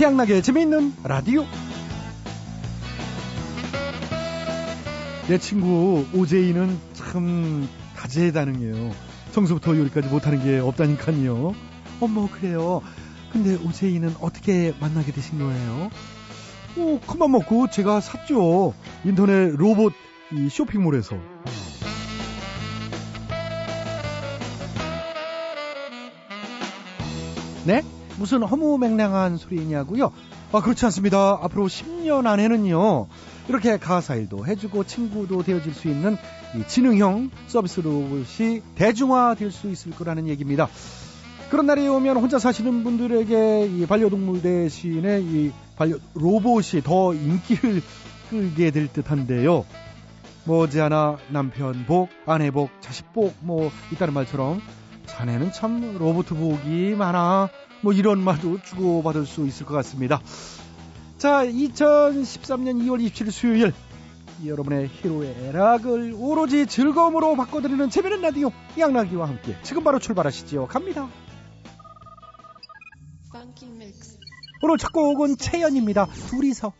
취향나게 재미있는 라디오. 내 친구 오제이는 참 다재다능해요. 청소부터 요리까지 못하는 게 없다니까요. 어머 그래요. 근데 오제이는 어떻게 만나게 되신 거예요? 어, 큰맘 먹고 제가 샀죠. 인터넷 로봇 이 쇼핑몰에서. 네? 무슨 허무맹랑한 소리냐고요? 아, 그렇지 않습니다. 앞으로 10년 안에는요, 이렇게 가사 일도 해주고 친구도 되어줄 수 있는 이 지능형 서비스 로봇이 대중화될 수 있을 거라는 얘기입니다. 그런 날이 오면 혼자 사시는 분들에게 이 반려동물 대신에 이 반려 로봇이 더 인기를 끌게 될 듯한데요. 머지않아 남편 복, 아내 복, 자식 복, 뭐, 있다는 말처럼 자네는 참 로봇 복이 많아. 뭐 이런 말도 주고받을 수 있을 것 같습니다. 자, 2013년 2월 27일 수요일 여러분의 희로의 애락을 오로지 즐거움으로 바꿔드리는 재미있는 라디오 양락이와 함께 지금 바로 출발하시죠. 갑니다. 오늘 첫 곡은 채연입니다. 둘이서.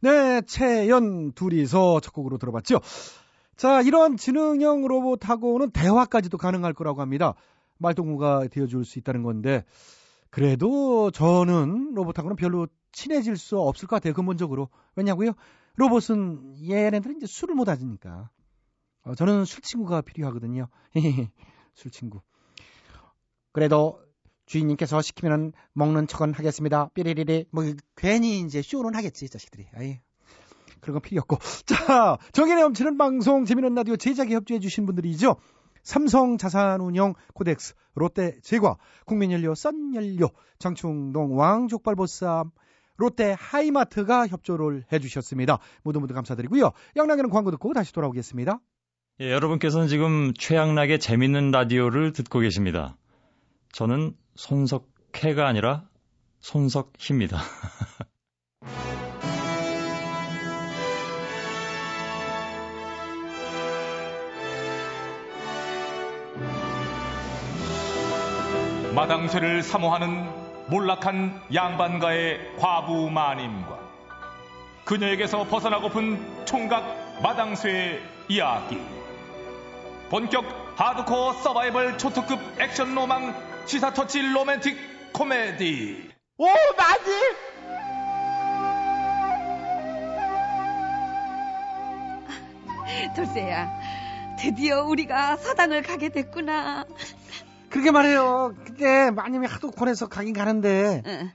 네, 채연 둘이서 첫 곡으로 들어봤죠. 자, 이런 지능형 로봇하고는 대화까지도 가능할 거라고 합니다. 말동무가 되어줄 수 있다는 건데, 그래도 저는 로봇하고는 별로 친해질 수 없을 것 같아요, 근본적으로. 왜냐고요? 로봇은 얘네들은 이제 술을 못 하니까. 어, 저는 술 친구가 필요하거든요. 술 친구. 그래도 주인님께서 시키면 먹는 척은 하겠습니다. 삐리리리. 뭐 괜히 이제 쇼는 하겠지 자식들이. 아이. 그런 건 필요 없고. 자, 정의 넘치는 방송 재미있는 라디오 제작에 협조해 주신 분들이죠. 삼성 자산운용 코덱스, 롯데 제과, 국민연료 썬연료, 장충동 왕족발보쌈, 롯데 하이마트가 협조를 해주셨습니다. 모두 모두 감사드리고요. 양락에는 광고 듣고 다시 돌아오겠습니다. 예, 여러분께서는 지금 최양락의 재밌는 라디오를 듣고 계십니다. 저는 손석해가 아니라 손석희입니다. 마당쇠를 사모하는 몰락한 양반가의 과부 마님과 그녀에게서 벗어나고픈 총각 마당쇠의 이야기. 본격 하드코어 서바이벌 초특급 액션 로망 시사 터치 로맨틱 코미디. 오, 맞지? 돌쇠야, 드디어 우리가 서당을 가게 됐구나. 그렇게 말해요. 근데 마님이 하도 권해서 가긴 가는데 응.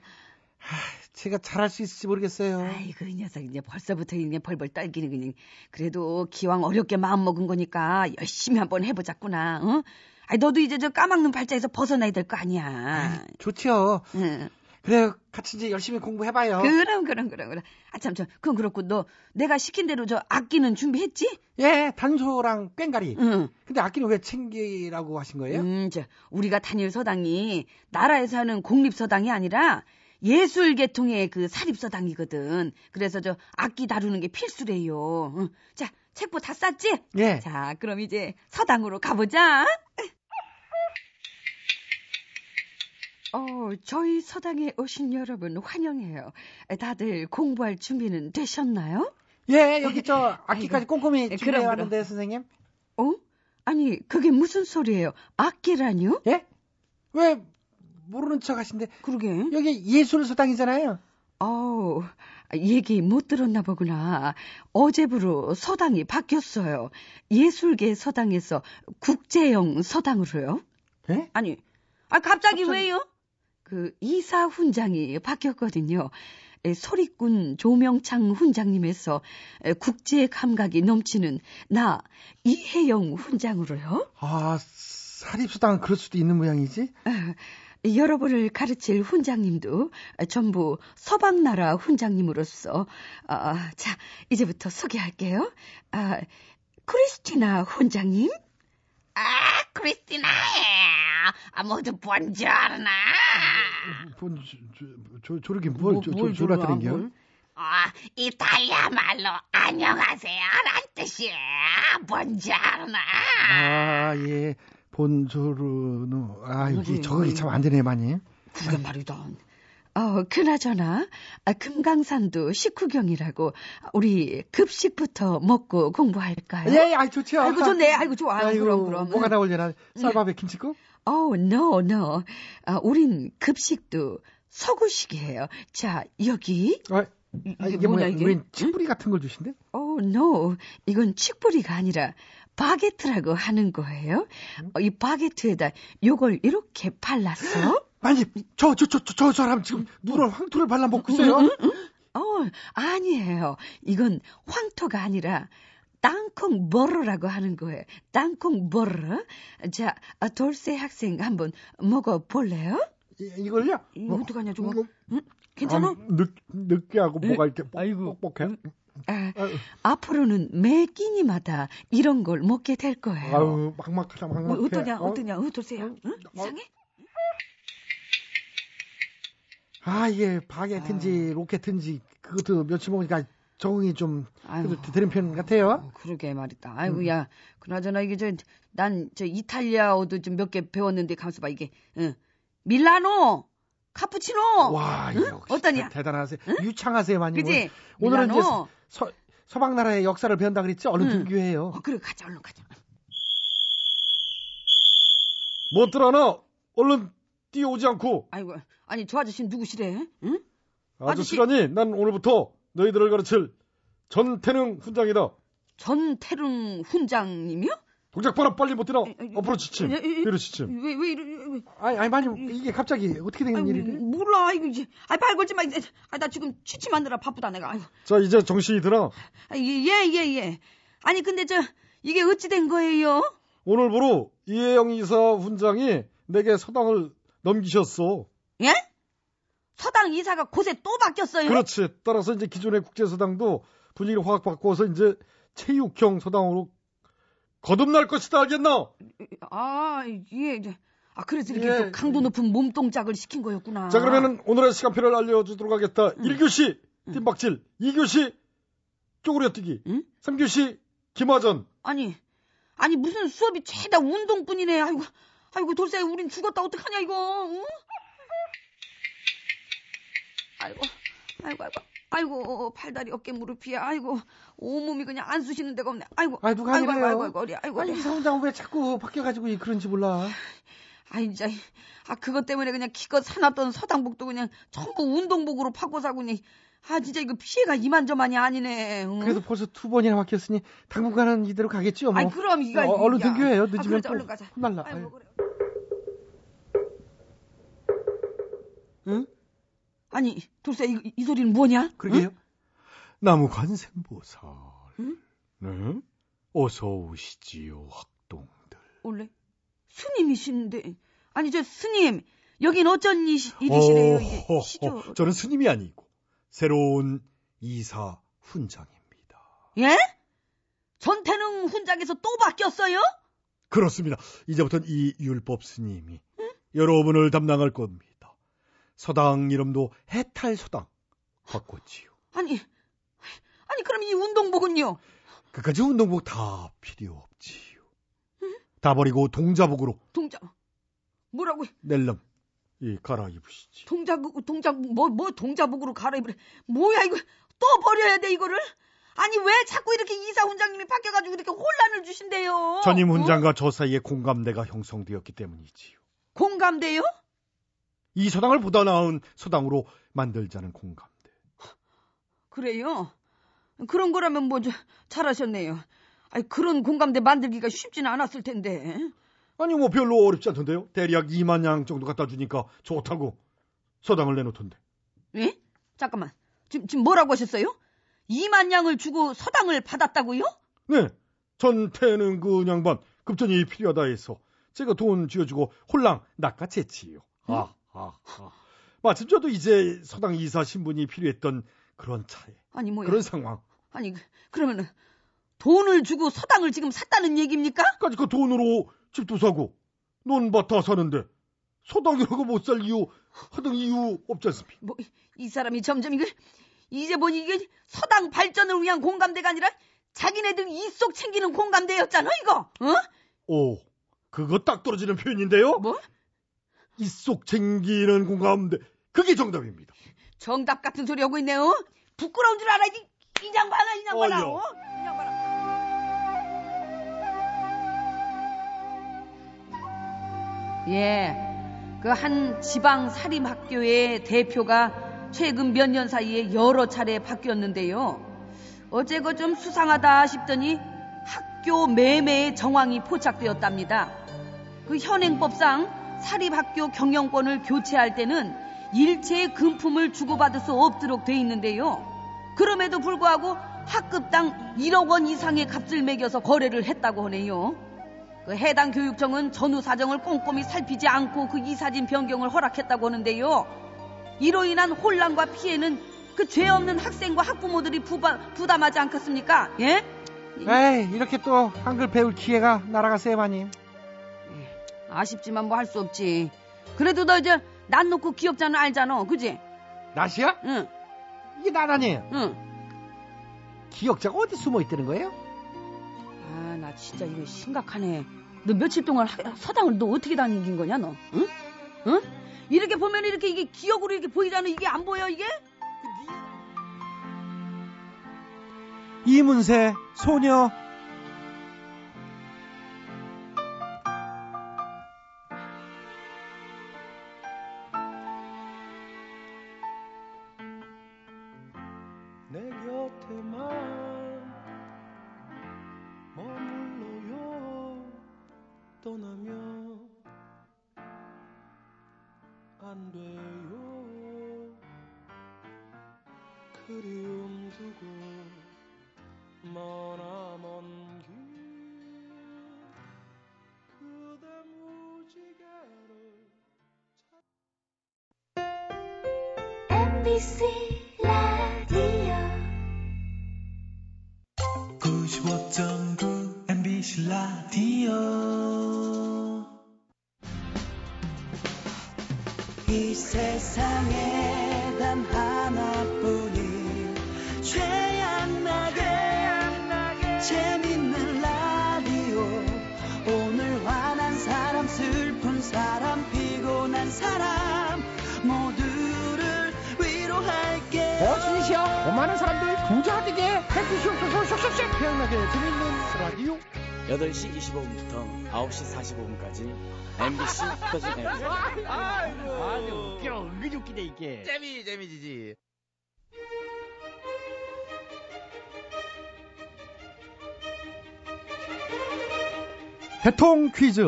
하, 제가 잘할 수 있을지 모르겠어요. 아이고 이 녀석 이제 벌써부터 이제 벌벌 떨기는 그냥 그래도 기왕 어렵게 마음 먹은 거니까 열심히 한번 해보자꾸나. 응? 아니 너도 이제 저 까막눈 발자에서 벗어나야 될 거 아니야. 아이, 좋죠. 응. 그래 같이 이제 열심히 공부해봐요. 그럼 그럼 그럼 그럼. 아참 저 그건 그렇고 너 내가 시킨 대로 저 악기는 준비했지? 예, 단소랑 꽹가리. 응. 근데 악기는 왜 챙기라고 하신 거예요? 음, 저 우리가 다닐 서당이 나라에서 하는 공립 서당이 아니라 예술 계통의 그 사립 서당이거든. 그래서 저 악기 다루는 게 필수래요. 응. 자, 책보 다 쌌지? 예. 자, 그럼 이제 서당으로 가보자. 어, 저희 서당에 오신 여러분 환영해요. 다들 공부할 준비는 되셨나요? 예, 여기 저 악기까지. 꼼꼼히 그럼, 준비해 왔는데 선생님. 어? 아니, 그게 무슨 소리예요? 악기라뇨? 예? 왜 모르는 척 하신데 그러게. 여기 예술 서당이잖아요. 어우, 얘기 못 들었나 보구나. 어제부로 서당이 바뀌었어요. 예술계 서당에서 국제형 서당으로요. 예? 아니, 아 갑자기 갑자기? 왜요? 그 이사 훈장이 바뀌었거든요. 에, 소리꾼 조명창 훈장님에서 에, 국제 감각이 넘치는 나 이혜영 훈장으로요. 아, 사립 서당은 그럴 수도 있는 모양이지. 여러분을 가르칠 훈장님도 전부 서방 나라 훈장님으로서 아, 자 이제부터 소개할게요. 아, 크리스티나 훈장님. 아, 크리스티나. 아, 모두 본줄나. 본, 저, 저, 저렇게 뭘, 뭐, 저, 뭘 저, 졸라뜨린. 아, 이탈리아 말로 안녕하세요. 란 뜻이야. 본줄나. 아, 예. 본조르노. 아, 이게 적응이 뭐지? 참안 되네, 많이. 그게 말이다. 어, 그나저나, 아, 금강산도 식후경이라고, 우리 급식부터 먹고 공부할까요? 예, 아이, 좋지요. 아이고, 좋네. 아이고, 좋아. 아이고, 그럼, 그럼. 뭐가 나올려나? 쌀밥에 김치국? 어, no, no. 아, 우린 급식도 서구식이에요. 자, 여기. 아, 이- 아, 이게 뭐야? 이게? 우린 칡뿌리 같은 걸 주신대? 어, no. 이건 칡뿌리가 아니라 바게트라고 하는 거예요. 어, 이 바게트에다 요걸 이렇게 발랐어. 아니, 저, 저, 저, 저, 저 사람 지금 누런 황토를 발라먹고 있어요? 어, 아니에요. 이건 황토가 아니라 땅콩 버르라고 하는 거예요. 땅콩 버르. 자, 아, 돌쇠 학생 한번 먹어볼래요? 이- 이걸요? 이거 어떡하냐, 저거? 이거- 응? 괜찮아? 아, 느, 느끼하고 뭐가 이렇게 뻑- 아이고. 뻑뻑해? 아, 아유, 앞으로는 매 끼니마다 이런 걸 먹게 될 거예요. 아유, 막막하다, 뭐, 막막해. 어떠냐, 어? 어떠냐, 어, 돌쇠야? 응? 이상해? 아, 이게 바게트인지 로켓인지 그것도 며칠 먹으니까 적응이 좀 되는 편 같아요. 어, 그러게 말이다. 아이고, 야, 그나저나 이게 저, 난 저 이탈리아어도 좀 몇 개 배웠는데, 가만있어 봐, 이게. 응. 밀라노! 카푸치노! 와, 응? 어떠냐? 대, 단하세요 유창하세요, 많이. 그지? 오늘은 이제 밀라노. 서, 서방 나라의 역사를 배운다 그랬지? 얼른 응. 등교해요. 어, 그래, 가자, 얼른 가자. 못 들어나 얼른 뛰어오지 않고 아이고, 아니, 저 아저씨는 누구시래? 응? 아저씨라니 난 오늘부터 너희들을 가르칠 전태능 훈장이다. 전태릉 훈장님이요? 동작 봐라 빨리 못 뛰나 에, 에, 앞으로 지침. 뒤로 지침 왜, 왜, 이래, 왜, 아니 아니 많이 이게 갑자기 어떻게 된 일이래 몰라, 이거 이제. 아, 발 걸지 마. 이제. 아, 나 지금 취침하느라 바쁘다, 내가. 아이고. 자 이제 정신이 드나 아, 예, 예, 예, 예. 아니, 근데 저, 이게 어찌 된 거예요? 오늘부로 이혜영 이사 훈장이 내게 서당을 넘기셨어 예? 서당 이사가 곳에 또 바뀌었어요? 그렇지 따라서 이제 기존의 국제서당도 분위기를 확 바꿔서 이제 체육형 서당으로 거듭날 것이다 알겠나 아, 예, 이제. 아, 그래서 이렇게 예. 또 강도 높은 몸 동작을 시킨 거였구나. 자 그러면은 오늘의 시간표를 알려주도록 하겠다 음. 1교시 뒷박질 2교시 쪼그려뛰기 응? 3교시 김하전 아니, 아니, 무슨 수업이 죄다 운동뿐이네. 아이고, 아이고, 돌쇠, 우린 죽었다. 어떡하냐, 이거. 응? 아이고, 아이고, 아이고. 아이고, 팔다리, 어깨, 무릎이야. 아이고, 온몸이 그냥 안 쑤시는 데가 없네. 아이고, 아 누가 아이고, 아니래요 아이고, 아이고, 어리, 아이고, 아니 어리. 이사 훈장 왜 자꾸 바뀌어 가지고 그런지 몰라 아이, 진짜. 아, 그것 때문에 그냥 기껏 사놨던 서당복도 그냥 전부 운동복으로 바꿔 사고니. 아, 진짜 이거 피해가 이만저만이 아니네. 응? 그래도 벌써 두 번이나 바뀌었으니 당분간은 이대로 가겠지요 뭐 아이, 그럼 이거. 어, 얼른 야. 등교해요 아, 늦으면 그러자, 또 얼른 가자. 혼날라 아이고. 그래. 응? 아니, 돌쇠, 이, 이 소리는 뭐냐? 그러게요 나무 관세음보살. 응? 네? 어서 오시지요, 학동들. 원래 스님이신데. 아니, 저 스님, 여긴 어쩐 일, 일이시래요? 어허허, 시조. 저는 스님이 아니고 새로운 이사 훈장입니다. 예? 전태능 훈장에서 또 바뀌었어요? 그렇습니다. 이제부터는 이 율법 스님이 여러분을 담당할 겁니다. 서당 이름도 해탈서당 바꿨지요. 아니, 아니, 그럼 이 운동복은요? 그까지 운동복 다 필요 없지요. 다 버리고 동자복으로 동작, 뭐라고, 낼름 이 갈아입으시지. 동작, 동작, 뭐, 뭐 동자복으로 갈아입으래. 뭐야, 이거, 또 버려야 돼, 이거를? 아니, 왜 자꾸 이렇게 이사 훈장님이 바뀌어가지고 이렇게 혼란을 주신대요? 전임 어? 훈장과 저 사이에 공감대가 형성되었기 때문이지요. 공감돼요? 이 서당을 보다 나은 서당으로 만들자는 공감대. 그래요? 그런 거라면 뭐, 저, 잘하셨네요. 아니, 그런 공감대 만들기가 쉽지는 않았을 텐데. 아니 뭐 별로 어렵지 않던데요 대략 2만 양 정도 갖다 주니까 좋다고 서당을 내놓던데 예? 잠깐만. 지금, 지금 뭐라고 하셨어요? 2만 양을 주고 서당을 받았다고요? 네 전태는 그 양반 급전이 필요하다 해서 제가 돈 쥐어주고 홀랑 낚아챘지요 아, 아, 아. 마침 저도 이제 서당 이사 신분이 필요했던 그런 차에 아니 뭐야? 그런 상황. 아니 그- 그러면은 돈을 주고 서당을 지금 샀다는 얘기입니까? 까지 그 돈으로 집도 사고 논밭 다 사는데 서당이라고 못 살 이유 하등 이유 없지 않습니까? 뭐 이 사람이 점점 이게 이제 보니 이게 서당 발전을 위한 공감대가 아니라 자기네들 이속 챙기는 공감대였잖아 이거. 어? 오, 그거 딱 떨어지는 표현인데요. 뭐? 이속 챙기는 공감대 그게 정답입니다. 정답 같은 소리 하고 있네요. 부끄러운 줄 알아 이, 이 양반아 이 양반아. 어여. 어? 이. 예, 그 한 지방 사립 학교의 대표가 최근 몇 년 사이에 여러 차례 바뀌었는데요. 어제거 좀 수상하다 싶더니 학교 매매의 정황이 포착되었답니다. 그 현행법상 사립학교 경영권을 교체할 때는 일체의 금품을 주고받을 수 없도록 돼 있는데요. 그럼에도 불구하고 학급당 1억 원 이상의 값을 매겨서 거래를 했다고 하네요. 그 해당 교육청은 전후 사정을 꼼꼼히 살피지 않고 그 이사진 변경을 허락했다고 하는데요. 이로 인한 혼란과 피해는 그 죄 없는 학생과 학부모들이 부바, 부담하지 않겠습니까? 예? 에이, 이렇게 또 한글 배울 기회가 날아갔어요, 마님. 아쉽지만 뭐 할 수 없지. 그래도 너 이제 난 놓고 기억자는 알잖아. 그지? 나시야? 응, 이게 나라니. 응. 기억자가 어디 숨어 있다는 거예요? 아, 나 진짜 이거 심각하네. 너 며칠 동안 하- 서당을 너 어떻게 다니긴 거냐, 너? 응? 응? 이렇게 보면 이렇게 이게 기억으로 이렇게 보이잖아. 이게 안 보여, 이게? 이문세, 소녀. 대통 퀴즈.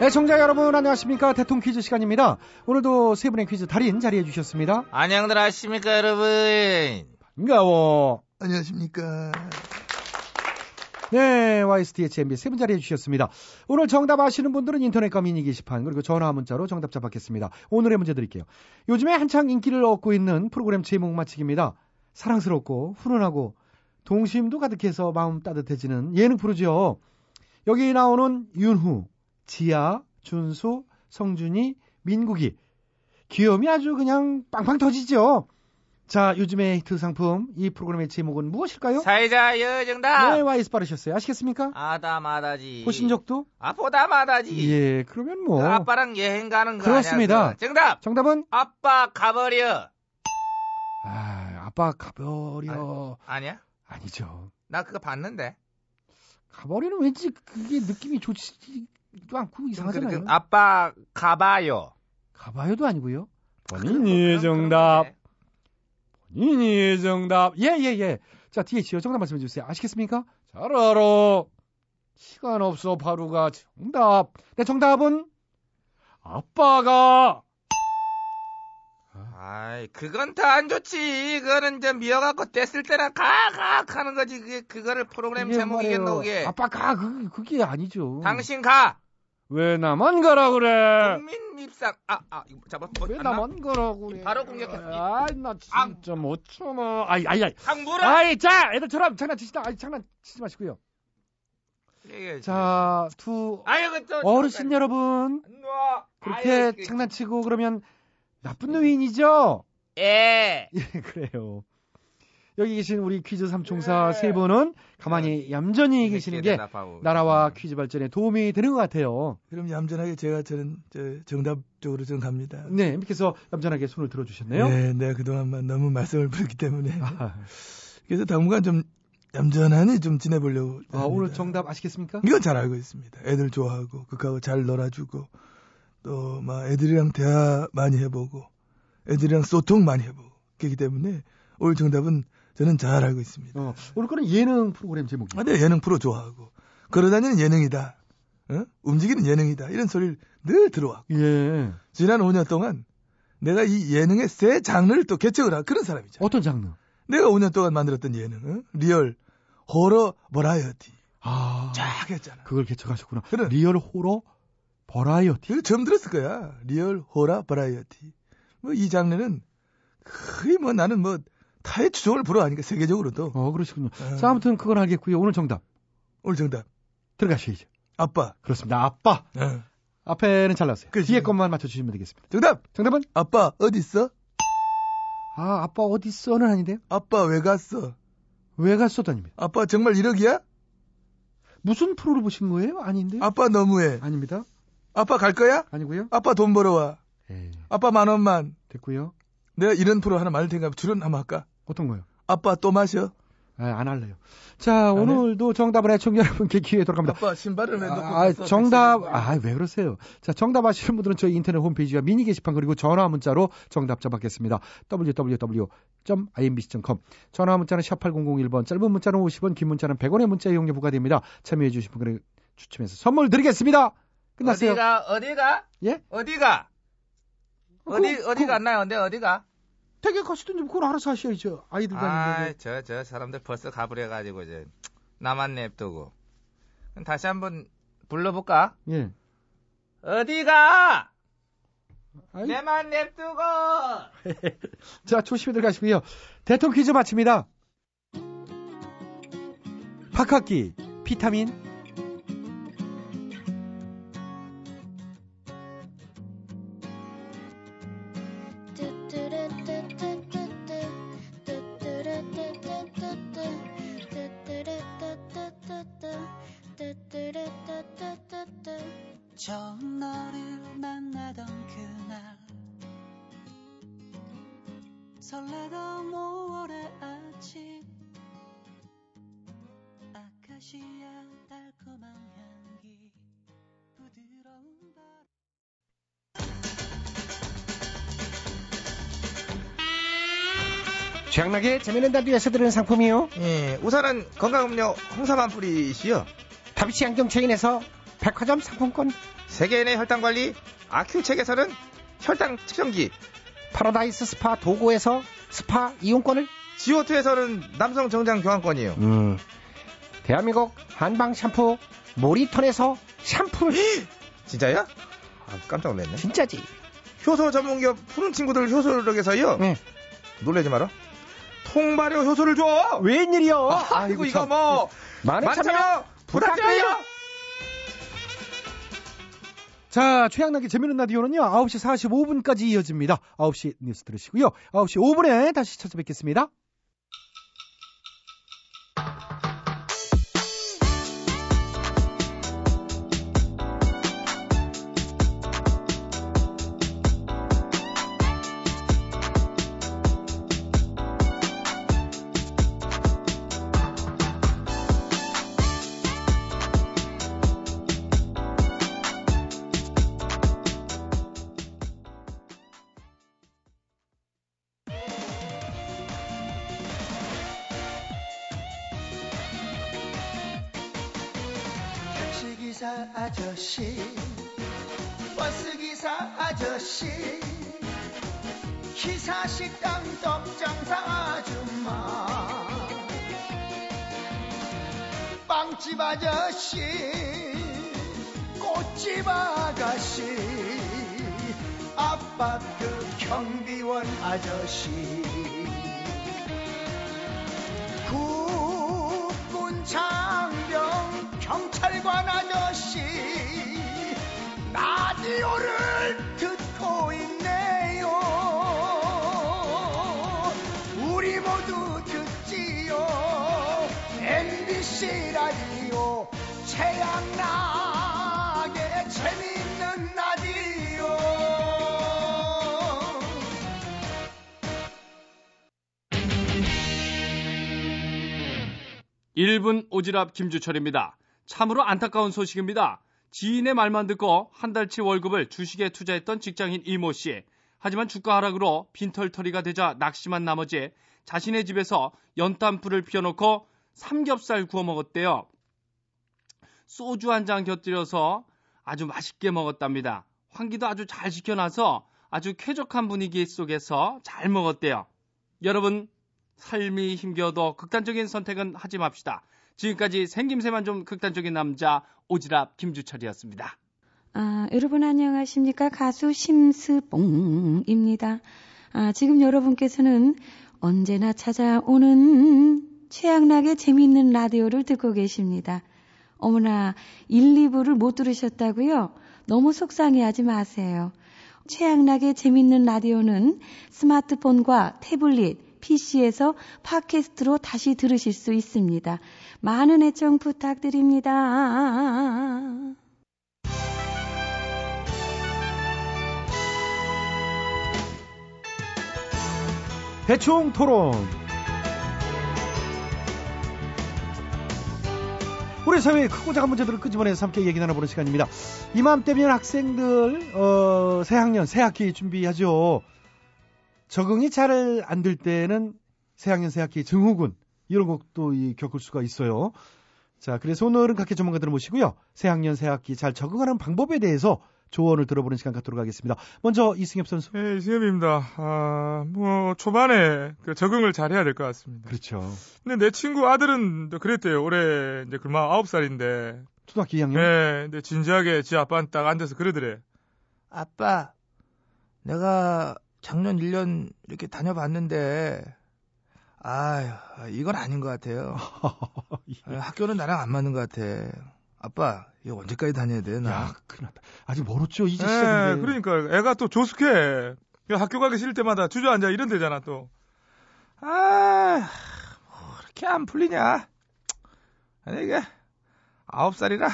애청자 여러분 안녕하십니까 대통 퀴즈 시간입니다. 오늘도 세 분의 퀴즈 달인 자리해 주셨습니다. 안녕들 하십니까 여러분. 반가워. 안녕하십니까. 네, YSTHMB 세 분 자리해 주셨습니다. 오늘 정답 아시는 분들은 인터넷과 미니 게시판 그리고 전화 문자로 정답자 받겠습니다. 오늘의 문제 드릴게요. 요즘에 한창 인기를 얻고 있는 프로그램 제목 맞히기입니다. 사랑스럽고 훈훈하고 동심도 가득해서 마음 따뜻해지는 예능 프로죠. 여기 나오는 윤후, 지아, 준수, 성준이, 민국이 귀염이 아주 그냥 빵빵 터지죠. 자, 요즘의 히트 상품 이 프로그램의 제목은 무엇일까요? 사회자 여정답. 네, 와이스 빠르셨어요. 아시겠습니까? 아다마다지. 보신 적도? 아 보다마다지. 예, 그러면 뭐. 그 아빠랑 여행 가는 거 그렇습니다. 아니야. 정답. 정답은? 아빠 가버려. 아, 아빠 가버려. 아니야? 아니죠. 나 그거 봤는데. 가버리는 왠지 그게 느낌이 좋지도 않고 이상하잖아요. 아빠 가봐요. 가봐요도 아니고요. 본인이 정답. 본인이 정답. 예, 예, 예. 자, DH요. 정답 말씀해 주세요. 아시겠습니까? 잘 알아. 시간 없어, 바로가 정답. 네, 정답은 아빠가 아이, 그건 다안 좋지. 그거는 이제 미어갖고 뗐을 때나 가가 하는 거지. 그게 그거를 프로그램 그게 제목이겠노 말이에요. 그게. 아빠 가 그, 그게 아니죠. 당신 가. 왜 나만 가라 그래? 국민 밉상. 아, 아, 이거 잡아. 뭐, 왜안 나? 나만 가라 그래? 바로 공격했어. 아이 나 진짜 못 참아. 아이 아이 아이. 강물아. 아이 자 애들처럼 장난치시다. 아이 장난치지 마시고요. 예, 자 두 아유. 어르신 여러분 놔. 그렇게 아유, 그- 장난치고 그러면 나쁜 노인이죠? 예. 예 그래요. 여기 계신 우리 퀴즈 삼총사 예. 세 분은 가만히 얌전히 계시는 게. 나라와 퀴즈 발전에 도움이 되는 것 같아요. 그럼 얌전하게 제가 저는 저 정답 쪽으로 좀 갑니다. 네, 이렇게해서 얌전하게 손을 들어주셨네요. 네, 내가 그동안만 너무 말씀을 부렸기 때문에. 아, 그래서 당분간 좀 얌전하니 좀 지내보려고. 아, 오늘 정답 아시겠습니까? 이건 잘 알고 있습니다. 애들 좋아하고, 그하고 잘 놀아주고, 또, 막, 애들이랑 대화 많이 해보고, 애들이랑 소통 많이 해보고, 그렇기 때문에, 오늘 정답은 저는 잘 알고 있습니다. 어, 오늘 거는 예능 프로그램 제목이에요. 아, 내 예능 프로 좋아하고, 걸어다니는 예능이다. 어? 움직이는 예능이다. 이런 소리를 늘 들어왔고, 예. 지난 5년 동안 내가 이 예능의 새 장르를 또 개척을 한 그런 사람이죠. 어떤 장르? 내가 5년 동안 만들었던 예능, 어? 리얼, 호러, 버라이어티. 아, 쫙 했잖아. 그걸 개척하셨구나. 그래. 리얼 호러 버라이어티. 이거 처음 들었을 거야. 리얼, 호러, 버라이어티. 뭐 이 장르는 거의 뭐 나는 뭐 타의 추종을 불허하니까 세계적으로도. 어, 그러시군요. 어. 자, 아무튼 그건 알겠고요. 오늘 정답 오늘 정답. 들어가셔야죠. 아빠. 그렇습니다. 아빠. 어. 앞에는 잘 나왔어요. 그렇지. 뒤에 것만 맞춰주시면 되겠습니다. 정답. 정답은? 아빠 어디 있어? 아, 아빠 어디 있어는 아닌데요. 아빠 왜 갔어? 왜 갔어도 아닙니다. 아빠 정말 1억이야? 무슨 프로를 보신 거예요? 아닌데. 아빠 너무해. 아닙니다. 아빠 갈 거야? 아니고요. 아빠 돈 벌어와. 에이, 아빠 만 원만. 됐고요. 내가 이런 프로 하나 만들 테니까 출연 한번 할까? 어떤 거요? 아빠 또 마셔. 아, 안 할래요. 자, 오늘도 정답을 애청자 여러분께 기회 돌아갑니다. 아빠 신발을 왜 놓고 아, 갔어? 정답. 아, 왜 그러세요? 자, 정답 아시는 분들은 저희 인터넷 홈페이지와 미니 게시판 그리고 전화 문자로 정답자 받겠습니다. www.imbc.com. 전화 문자는 샵8001번, 짧은 문자는 50원, 긴 문자는 100원의 문자 이용료 부과됩니다. 참여해주신 분들 추첨해서 선물 드리겠습니다. 끝났어요. 어디가, 어디가? 예? 어디가? 어디, 그- 어디 그- 갔나요? 근데 어디가? 댁에 가시든지 그걸 알아서 하셔야죠. 아이들 아, 다니는데. 저, 저 사람들 벌써 가버려 가지고, 이제, 나만 냅두고. 다시 한번 불러볼까? 예. 어디가? 아이. 내만 냅두고! 자, 조심히들 가시고요. 대통령 퀴즈 마칩니다. 박학기, 비타민. 처음 너를 만나던 그날 설레던 5월의 아침 아카시아 달콤한 향기 부드러운 바람 최양락의 재미있는 라디오에서 드리는 상품이요. 예, 우선은 건강음료 홍삼 한 뿌리시요. 다비치 안경 체인에서 백화점 상품권. 세계인의 혈당 관리 아큐첵에서는 혈당 측정기. 파라다이스 스파 도고에서 스파 이용권을. 지오투에서는 남성 정장 교환권이요. 음. 대한민국 한방 샴푸 모리턴에서 샴푸를. 진짜야? 아, 깜짝 놀랐네. 진짜지. 효소 전문기업 푸른 친구들 효소력에서요. 네. 놀라지 마라. 통발효 효소를 줘. 웬일이요? 아이고 이거 뭐 많은 많은 참여 참여 부탁드려요. 자, 최양락의 재미있는 라디오는요, 9시 45분까지 이어집니다. 9시 뉴스 들으시고요. 9시 5분에 다시 찾아뵙겠습니다. 아저씨 버스기사 아저씨 기사식당 떡장사 아줌마 빵집 아저씨 꽃집 아가씨 아파트 경비원 아저씨 국군 장병 경찰관 아저씨 라디오를 듣고 있네요. 우리 모두 듣지요. MBC 라디오 라디오. 1분 오지랖 김주철입니다. 참으로 안타까운 소식입니다. 지인의 말만 듣고 한 달치 월급을 주식에 투자했던 직장인 이모 씨. 하지만 주가 하락으로 빈털터리가 되자 낙심한 나머지 자신의 집에서 연탄불을 피워놓고 삼겹살 구워 먹었대요. 소주 한 잔 곁들여서 아주 맛있게 먹었답니다. 환기도 아주 잘 시켜놔서 아주 쾌적한 분위기 속에서 잘 먹었대요. 여러분, 삶이 힘겨워도 극단적인 선택은 하지 맙시다. 지금까지 생김새만 좀 극단적인 남자 오지랖 김주철이었습니다. 아, 여러분 안녕하십니까? 가수 심스봉입니다. 아, 지금 여러분께서는 언제나 찾아오는 최양락의 재미있는 라디오를 듣고 계십니다. 어머나, 1, 2부를 못 들으셨다고요? 너무 속상해하지 마세요. 최양락의 재미있는 라디오는 스마트폰과 태블릿, PC에서 팟캐스트로 다시 들으실 수 있습니다. 많은 애청 부탁드립니다. 대충 토론. 우리 사회의 크고 작은 문제들을 끄집어내서 함께 얘기 나눠보는 시간입니다. 이맘때면 학생들 어, 새학년 새학기 준비하죠. 적응이 잘 안 될 때는 새학년 새학기 증후군 이런 것도 이, 겪을 수가 있어요. 자, 그래서 오늘은 각계 전문가들을 모시고요. 새학년 새학기 잘 적응하는 방법에 대해서 조언을 들어보는 시간 갖도록 하겠습니다. 먼저 이승엽 선수. 네, 이승엽입니다. 아, 뭐, 초반에 그 적응을 잘 해야 될 것 같습니다. 그렇죠. 근데 내 친구 아들은 또 그랬대요. 올해 이제 그만 아홉 살인데. 초등학교 2학년? 네, 근데 진지하게 지 아빠는 딱 앉아서 그러더래. 아빠, 내가 작년 1년 이렇게 다녀봤는데, 아유, 이건 아닌 것 같아요. 아, 학교는 나랑 안 맞는 것 같아. 아빠, 이거 언제까지 다녀야 돼, 나? 야, 큰일 났다. 아직 멀었죠, 이제 네, 시작인데. 그러니까 애가 또 조숙해. 야, 학교 가기 싫을 때마다 주저앉아 이런 데잖아 또. 아, 뭐 그렇게 안 풀리냐? 아니, 이게, 아홉 살이라,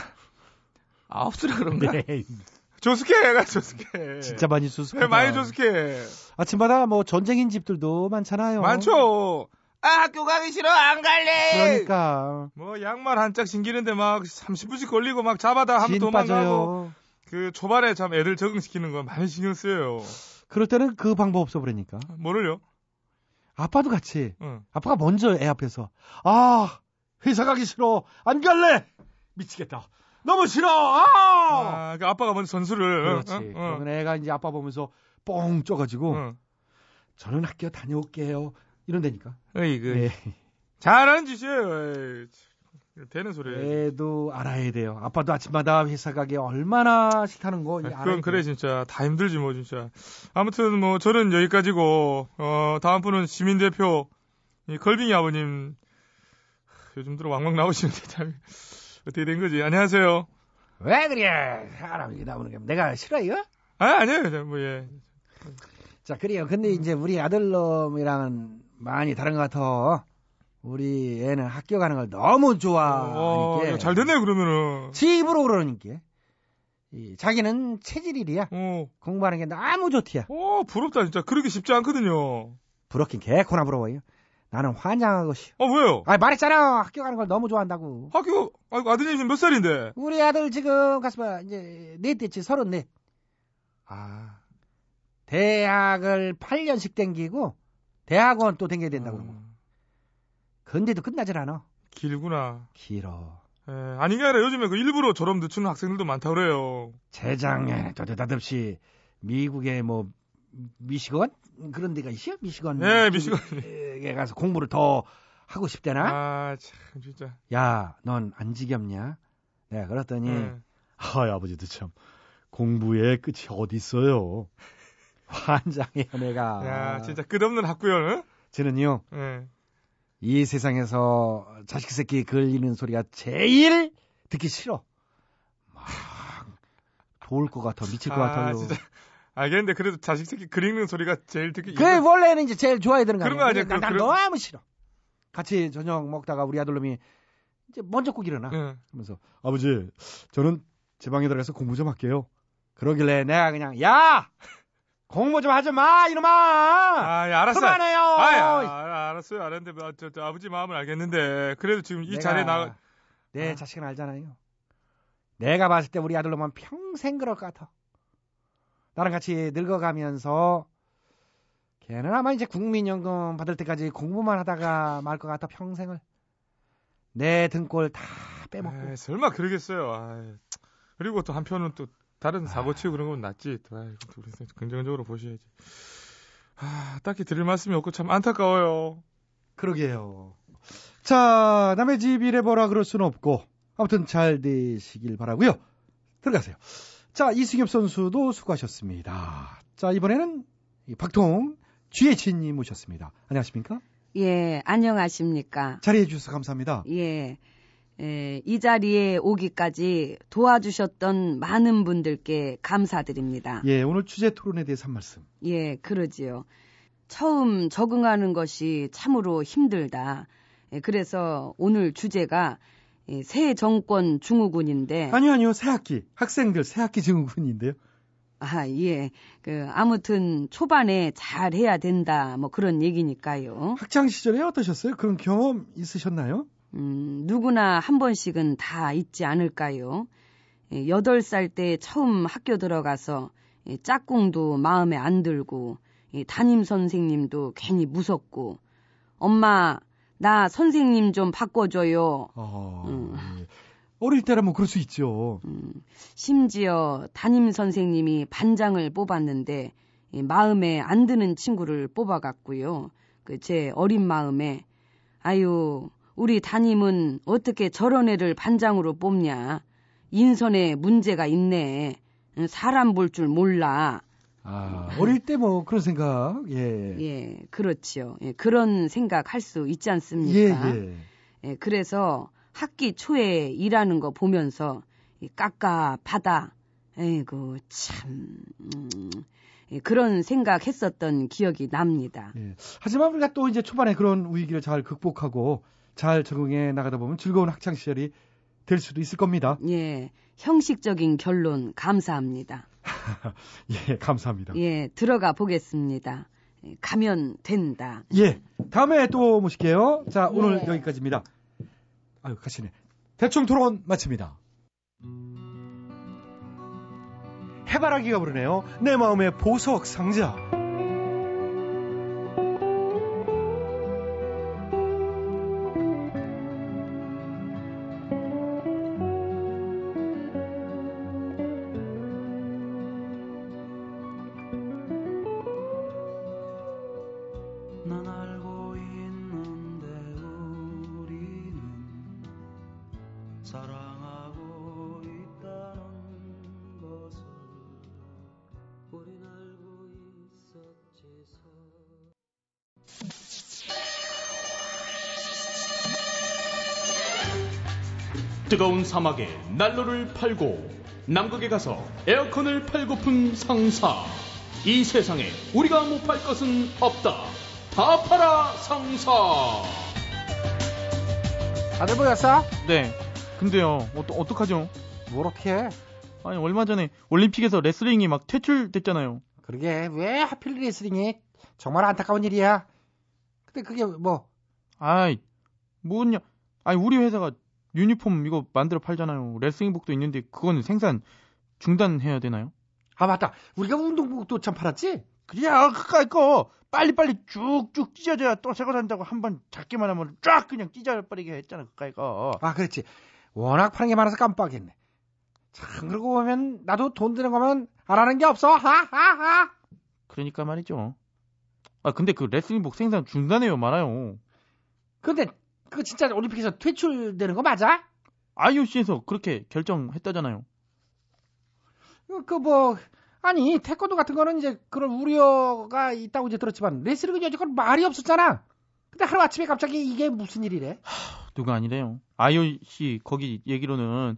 아홉 살이라 그런가? 네. 조숙해, 애가 조숙해. 진짜 많이 조숙해. 네, 많이 조숙해. 아침마다 뭐 전쟁인 집들도 많잖아요. 많죠. 아, 학교 가기 싫어, 안 갈래! 그러니까. 뭐 양말 한 짝 신기는데 막 30분씩 걸리고 막 잡아다 하면 진 도망가고. 그 초반에 참 애들 적응시키는 건 많이 신경 쓰여요. 그럴 때는 그 방법 없어 버리니까. 뭐를요? 아빠도 같이. 응. 아빠가 먼저 애 앞에서 아 회사 가기 싫어 안 갈래 미치겠다 너무 싫어 아, 아, 그 아빠가 먼저 선수를. 그렇지 어? 어. 그러면 애가 이제 아빠 보면서 뻥 쪄가지고 어. 저는 학교 다녀올게요 이런다니까 어이, 그, 네. 잘하는 짓이에요. 되는 소리예요. 애도 알아야 돼요 아빠도 아침마다 회사 가기 얼마나 싫다는 거 알아야 그건 그래. 진짜 다 힘들지 뭐 진짜. 아무튼 뭐 저는 여기까지고 어 다음 분은 시민 대표 이 걸빙이 아버님 요즘 들어 왕왕 나오시는데 참 어떻게 된 거지? 안녕하세요. 왜 그래? 사람이 나오는 게 내가 싫어요? 아 아니에요. 뭐 예. 자, 그래요. 근데 이제 우리 아들놈이랑은 많이 다른 것 같아. 우리 애는 학교 가는 걸 너무 좋아하니까. 어, 야, 잘 됐네 그러면은. 지 입으로 그러니까. 이, 자기는 체질이야. 어. 공부하는 게 너무 좋디야. 어 부럽다 진짜. 그러기 쉽지 않거든요. 부럽긴 개코나 부러워요. 나는 환장하고 싶어. 어 왜요? 아, 말했잖아. 학교 가는 걸 너무 좋아한다고. 학교 아이고 아드님 지금 몇 살인데? 우리 아들 지금 가서 봐. 이제 넷째치 서른 넷. 아, 대학을 8년씩 댕기고 대학원 또 댕겨야 된다고. 음, 근데도 끝나질 않아. 길구나. 길어. 예, 아닌 게 아니라 요즘에 그 일부러 졸업 늦추는 학생들도 많다 그래요. 재작년에도 느닷없이 미국의 뭐 미시건 그런 데가 있어요? 미시건. 네, 미시건. 에 가서 공부를 더 하고 싶대나? 아, 참 진짜. 야, 넌 안 지겹냐? 내가 그랬더니 예. 아, 아버지도 참 공부의 끝이 어디 있어요? 환장해요, 내가. 야, 진짜 끝없는 학구열, 응? 저는요, 예. 이 세상에서 자식 새끼 걸리는 소리가 제일 듣기 싫어. 막 도울 것 같아, 미칠 것 아, 같아요. 진짜. 알겠는데 그래도 자식 새끼 글 읽는 소리가 제일 듣기 그게 원래는 이제 제일 좋아야 되는 거 그런 아니야? 거 아니야? 난, 난 그런- 너무 싫어. 같이 저녁 먹다가 우리 아들놈이 이제 먼저 꼭 일어나. 응. 그러면서 아버지, 저는 제 방에 들어가서 공부 좀 할게요. 그러길래 내가 그냥 야 공부 좀 하지 마 이놈아. 아, 야, 알았어. 그만해요. 아, 야, 아, 알았어요. 알았는데 뭐, 저, 저 아버지 마음을 알겠는데 그래도 지금 이 자리에 나내 아. 자식은 알잖아요. 내가 봤을 때 우리 아들놈은 평생 그럴 것 같아. 나랑 같이 늙어가면서 걔는 아마 이제 국민연금 받을 때까지 공부만 하다가 말 것 같아 평생을. 내 등골 다 빼먹고. 에이, 설마 그러겠어요. 아이, 그리고 또 한편은 또 다른 사고 치고 그런 건 낫지. 또, 아이, 또 우리 긍정적으로 보셔야지. 아, 딱히 드릴 말씀이 없고 참 안타까워요. 그러게요. 자, 남의 집 일해 보라 그럴 수는 없고 아무튼 잘 되시길 바라고요. 들어가세요. 자, 이승엽 선수도 수고하셨습니다. 자, 이번에는 이 박통 GH님 모셨습니다. 안녕하십니까? 예, 안녕하십니까. 자리해 주셔서 감사합니다. 예, 예, 이 자리에 오기까지 도와주셨던 많은 분들께 감사드립니다. 예, 오늘 주제 토론에 대해서 한 말씀. 예, 그러지요. 처음 적응하는 것이 참으로 힘들다. 예, 그래서 오늘 주제가 예, 새 정권 증후군인데. 아니요, 아니요. 새 학기. 학생들 새 학기 증후군인데요. 아, 예. 그, 아무튼 초반에 잘 해야 된다. 뭐 그런 얘기니까요. 학창 시절에 어떠셨어요? 그런 경험 있으셨나요? 음, 누구나 한 번씩은 다 있지 않을까요? 예, 여덟 살때 처음 학교 들어가서 예, 짝꿍도 마음에 안 들고 예, 담임 선생님도 괜히 무섭고 엄마 나 선생님 좀 바꿔줘요. 어, 음. 예. 어릴 때라면 그럴 수 있죠. 심지어 담임 선생님이 반장을 뽑았는데 예, 마음에 안 드는 친구를 뽑아갔고요. 그 제 어린 마음에 아유 우리 담임은 어떻게 저런 애를 반장으로 뽑냐 인선에 문제가 있네 응, 사람 볼 줄 몰라 아, 어릴 때 뭐 그런 생각, 예. 예 그렇지요 예, 그런 생각 할 수 있지 예, 않습니까 예. 예, 그래서 학기 초에 일하는 거 보면서 이 깝깝하다. 에이구 참 음, 예, 그런 생각 했었던 기억이 납니다. 예. 하지만 우리가 또 이제 초반에 그런 위기를 잘 극복하고 잘 적응해 나가다 보면 즐거운 학창 시절이 될 수도 있을 겁니다. 예, 형식적인 결론 감사합니다. 예, 감사합니다. 예, 들어가 보겠습니다. 예, 가면 된다. 예, 다음에 또 모실게요. 자, 오늘 예. 여기까지입니다. 아유, 가시네. 대충 토론 마칩니다. 해바라기가 부르네요. 내 마음의 보석 상자. 뜨거운 사막에 난로를 팔고 남극에 가서 에어컨을 팔고픈 상사. 이 세상에 우리가 못 팔 것은 없다. 다 팔아 상사. 다들 보였어? 네. 근데요, 어떠, 어떡하죠? 뭘 어떻게 해? 아니, 얼마 전에 올림픽에서 레슬링이 막 퇴출됐잖아요. 그러게, 왜 하필 레슬링이? 정말 안타까운 일이야. 근데 그게 뭐, 아이, 뭐냐. 아니, 우리 회사가 유니폼 이거 만들어 팔잖아요. 레슬링복도 있는데 그거는 생산 중단해야 되나요? 아, 맞다. 우리가 운동복도 참 팔았지? 그냥 그까이 거 빨리빨리 쭉쭉 찢어져야 또 새거 산다고 한 번 작기만 하면 쫙 그냥 찢어버리게 했잖아 그까이 거. 아, 그렇지. 워낙 파는 게 많아서 깜빡했네. 참, 그러고 보면, 나도 돈 드는 거면 안 하는 게 없어. 하하하. 그러니까 말이죠. 아 근데 그 레슬링복 생산 중단해요 많아요. 근데, 그거 진짜 올림픽에서 퇴출되는 거 맞아? IOC에서 그렇게 결정했다잖아요. 그 뭐 아니 태권도 같은 거는 이제 그런 우려가 있다고 이제 들었지만 레슬링은 여지껏 말이 없었잖아. 근데 하루 아침에 갑자기 이게 무슨 일이래? 누가 아니래요. IOC 거기 얘기로는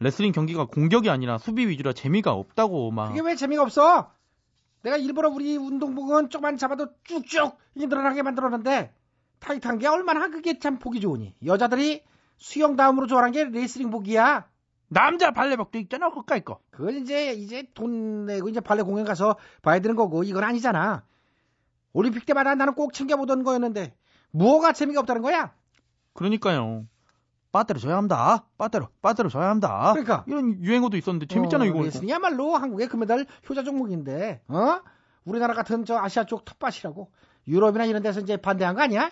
레슬링 경기가 공격이 아니라 수비 위주라 재미가 없다고 막. 이게 왜 재미가 없어? 내가 일부러 우리 운동복은 조금만 잡아도 쭉쭉 늘어나게 만들었는데 타이트한 게 얼마나 그게 참 보기 좋으니 여자들이 수영 다음으로 좋아하는 게 레슬링 복이야. 남자 발레복도 있잖아 그까이 거. 그걸 이제 이제 돈 내고 이제 발레 공연 가서 봐야 되는 거고 이건 아니잖아. 올림픽 때마다 나는 꼭 챙겨보던 거였는데 뭐가 재미가 없다는 거야? 그러니까요. 빠떼루 줘야 합니다. 빠떼루 빠떼루 줘야 합니다. 그러니까 이런 유행어도 있었는데 재밌잖아 어, 이거. 레슬링이야말로 한국의 금메달 효자 종목인데 어? 우리나라 같은 저 아시아 쪽 텃밭이라고 유럽이나 이런 데서 이제 반대한 거 아니야?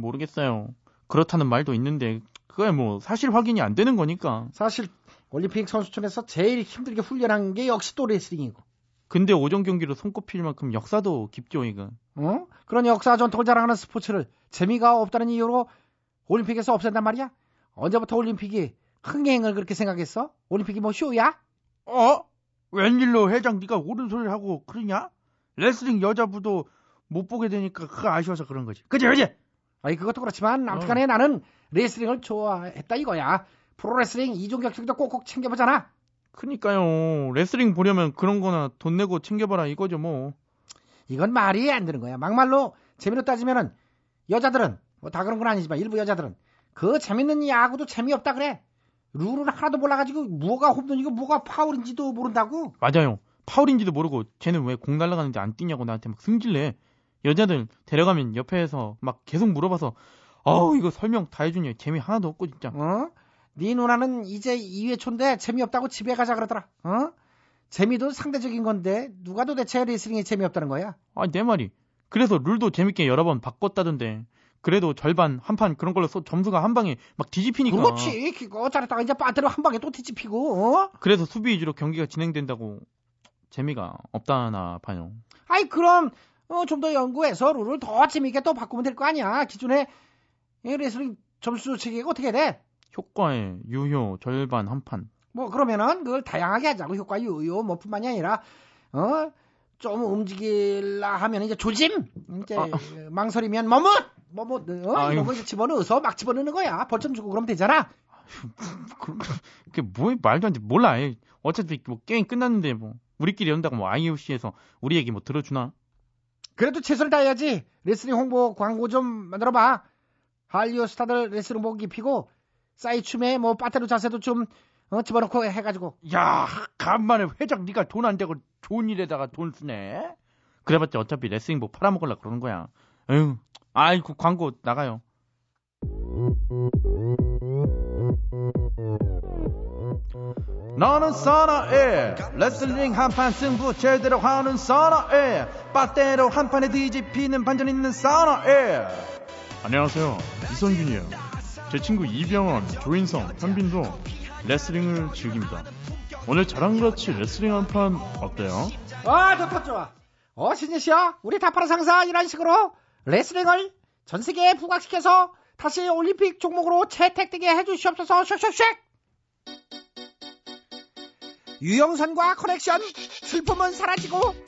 모르겠어요. 그렇다는 말도 있는데 그게 뭐 사실 확인이 안 되는 거니까. 사실 올림픽 선수촌에서 제일 힘들게 훈련한 게 역시 또 레슬링이고. 근데 오전 경기로 손꼽힐 만큼 역사도 깊죠 이거. 어? 그런 역사 전통을 자랑하는 스포츠를 재미가 없다는 이유로 올림픽에서 없앤단 말이야? 언제부터 올림픽이 흥행을 그렇게 생각했어? 올림픽이 뭐 쇼야? 어? 웬일로 회장 네가 옳은 소리를 하고 그러냐? 레슬링 여자부도 못 보게 되니까 그거 아쉬워서 그런 거지. 그지 그지? 아니 그것도 그렇지만 어. 아무튼간에 나는 레슬링을 좋아했다 이거야. 프로레슬링 이종 격투기도 꼭꼭 챙겨보잖아. 그니까요. 레슬링 보려면 그런 거나 돈 내고 챙겨봐라 이거죠 뭐. 이건 말이 안 되는 거야. 막말로 재미로 따지면은 여자들은 뭐 다 그런 건 아니지만 일부 여자들은 그 재밌는 야구도 재미없다 그래. 룰을 하나도 몰라가지고 뭐가 홈런이고 뭐가 파울인지도 모른다고. 맞아요. 파울인지도 모르고 쟤는 왜 공 날아가는데 안 뛰냐고 나한테 막 승질내. 여자들 데려가면 옆에서 막 계속 물어봐서 어우 이거 설명 다 해주니 재미 하나도 없고 진짜. 어? 네 누나는 이제 2회 초인데 재미없다고 집에 가자 그러더라. 어? 재미도 상대적인 건데 누가 도대체 레슬링이 재미없다는 거야? 아내 말이. 그래서 룰도 재밌게 여러 번 바꿨다던데. 그래도 절반 한 판 그런 걸로 써- 점수가 한 방에 막 뒤집히니까. 그렇지. 그거 잘했다가 이제 빠뜨려 한 방에 또 뒤집히고. 어? 그래서 수비 위주로 경기가 진행된다고 재미가 없다나 봐요. 아이 그럼 어, 좀 더 연구해서 룰을 더 재미있게 또 바꾸면 될 거 아니야. 기존에 이 레슬링 점수 체계가 어떻게 돼? 효과의 유효 절반 한 판. 뭐 그러면은 그걸 다양하게 하자고 효과 유효 뭐 뿐만이 아니라 어 좀 움직일라 하면 이제 조짐 이제 아. 망설이면 머뭇 머뭇 어? 아이고. 이런 거 이제 집어넣어서 막 집어넣는 거야 벌점 주고 그러면 되잖아 그게 뭐 말도 안 돼. 몰라. 어차피 뭐 게임 끝났는데 뭐 우리끼리 연다고 뭐 IOC에서 우리 얘기 뭐 들어주나? 그래도 최선을 다해야지 레슬링 홍보 광고 좀 만들어봐 한류 스타들 레슬링 복 입히고 싸이춤에 뭐 빠테로 자세도 좀 어, 집어넣고 해가지고 야, 간만에 회장 네가 돈 안 되고 좋은 일에다가 돈 쓰네. 그래봤자 어차피 레슬링복 팔아먹으려 그러는 거야. 에휴, 아이고 광고 나가요. 너는 선어해 레슬링 한판 승부 제대로 하는 선어해 빠떼로 한판에 뒤집히는 반전 있는 선어해 안녕하세요. 이선균이에요. 제 친구 이병헌, 조인성, 현빈도 레슬링을 즐깁니다. 오늘 저랑 같이 레슬링 한판 어때요? 아 좋다 좋아 어 신이시여 우리 다팔아 상사 이런 식으로 레슬링을 전 세계에 부각시켜서 다시 올림픽 종목으로 채택되게 해주시옵소서 쉑쉑쉑 유영선과 커넥션 슬픔은 사라지고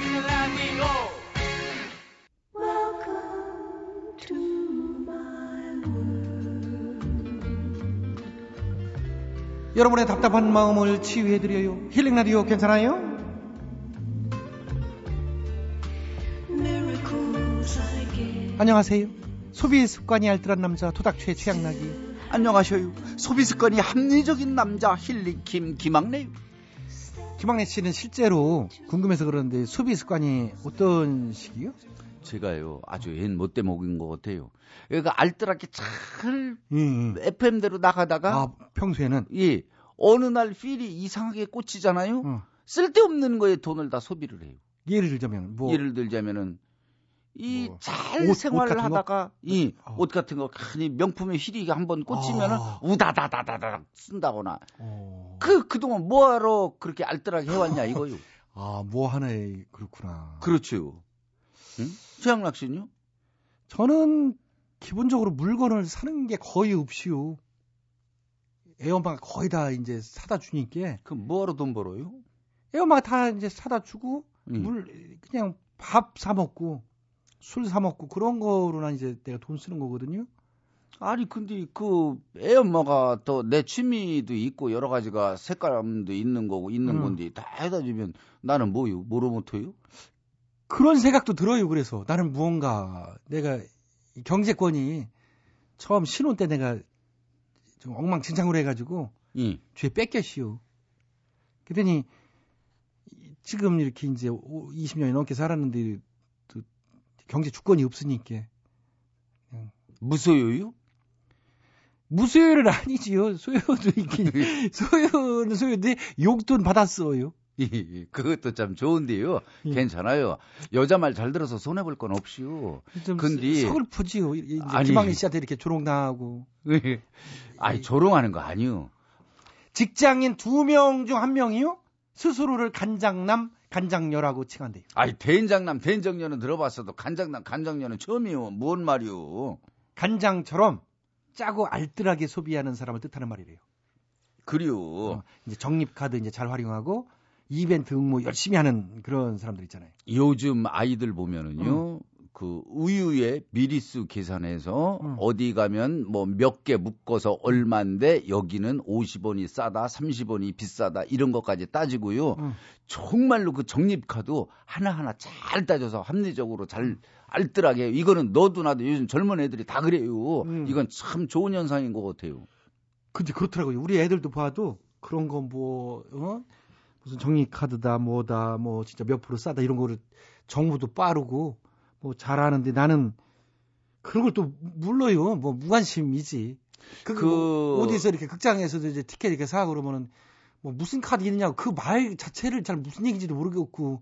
여러분의 답답한 마음을 치유해드려요. 힐링 라디오 괜찮아요? 안녕하세요. 소비 습관이 알뜰한 남자 토닥최 최양락이. 안녕하셔요. 소비 습관이 합리적인 남자 힐링 김 김학래요. 김학래 씨는 실제로 궁금해서 그러는데 소비 습관이 어떤 식이요? 제가요 아주 옛 못돼 먹인 것 같아요. 얘가 알뜰하게 잘 음, FM대로 나가다가 아, 평소에는 예 어느 날 필이 이상하게 꽂히잖아요. 어. 쓸데없는 거에 돈을 다 소비를 해요. 예를 들자면 뭐 예를 들자면은 이 뭐, 잘 생활을? 하다가 이옷 같은 거 괜히 명품의 휘리가 한번 꽂히면은 아. 우다다다다다 쓴다거나 어. 그 그동안 뭐하러 그렇게 알뜰하게 해왔냐 이거요. 아, 뭐 하나에 그렇구나. 그렇죠. 응? 최양락 씨는요? 저는 기본적으로 물건을 사는 게 거의 없이요. 애엄마가 거의 다 이제 사다 주니까. 그럼 뭐하러 돈 벌어요? 애엄마가 다 이제 사다 주고 음. 물 그냥 밥 사 먹고 술 사 먹고 그런 거로나 이제 내가 돈 쓰는 거거든요. 아니 근데 그 애엄마가 또 내 취미도 있고 여러 가지가 색감도 있는 거고 있는 음. 건데 다 해다 주면 나는 뭐요? 뭐로 못해요? 그런 생각도 들어요. 그래서 나는 무언가 내가 이 경제권이 처음 신혼 때 내가 좀 엉망진창으로 해가지고 예. 죄 뺏겼시오. 그러더니 이- 지금 이렇게 이제 20년이 넘게 살았는데 또 경제 주권이 없으니까 무소유요? 무소유는 아니지요. 소유도 있긴 소유는 소유인데 용돈 받았어요. 예, 그것도 참 좋은데요. 괜찮아요. 여자 말 잘 들어서 손해 볼 건 없이요. 좀 근데 서글프지요. 아니. 김학래 씨한테 이렇게 조롱당하고 아니 조롱하는 거 아니요. 직장인 두 명 중 한 명이요 스스로를 간장남 간장녀라고 칭한대요. 아니 된장남 된장녀는 들어봤어도 간장남 간장녀는 처음이요. 뭔 말이요? 간장처럼 짜고 알뜰하게 소비하는 사람을 뜻하는 말이래요. 그래요. 어, 이제 적립 카드 이제 잘 활용하고 이벤트 응모 열심히 하는 그런 사람들 있잖아요. 요즘 아이들 보면은요. 그 우유에 미리수 계산해서 어디 가면 뭐 몇 개 묶어서 얼마인데 여기는 50원이 싸다, 30원이 비싸다 이런 것까지 따지고요. 음. 정말로 그 적립카드 하나하나 잘 따져서 합리적으로 잘 알뜰하게 이거는 너도 나도 요즘 젊은 애들이 다 그래요. 이건 참 좋은 현상인 것 같아요. 근데 그렇더라고요. 우리 애들도 봐도 그런 거 뭐, 어? 무슨 정리카드다, 뭐다, 뭐 진짜 몇 프로 싸다 이런 거를 정보도 빠르고 뭐 잘하는데 나는 그런 걸또 몰라요. 뭐 무관심이지. 그, 그- 뭐 어디서 이렇게 극장에서도 이제 티켓 이렇게 사 그러면은 뭐 무슨 카드 있느냐고 그 말 자체를 잘 무슨 얘기인지도 모르겠고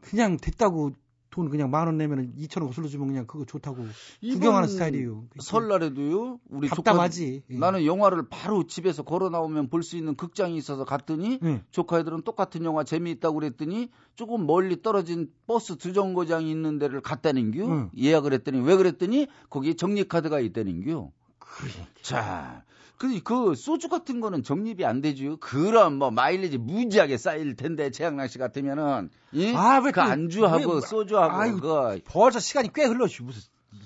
그냥 됐다고 돈 그냥 만 원 내면은 2천 원 거슬러 주면 그냥 그거 좋다고 구경하는 스타일이에요. 설날에도요. 우리 답답하지. 조카 나는 영화를 바로 집에서 걸어 나오면 볼 수 있는 극장이 있어서 갔더니 네. 조카 애들은 똑같은 영화 재미있다고 그랬더니 조금 멀리 떨어진 버스 두 정거장이 있는 데를 갔다는겨. 응. 예약을 했더니 왜 그랬더니 거기에 정립카드가 있다는겨. 자, 그, 그 소주 같은 거는 정립이 안 되죠. 그럼 뭐 마일리지 무지하게 쌓일 텐데 최양락 씨 같으면은 이? 아, 왜그 또- 안주하고 왜- 소주하고 아이고, 그 벌써 시간이 꽤 흘렀지. 무슨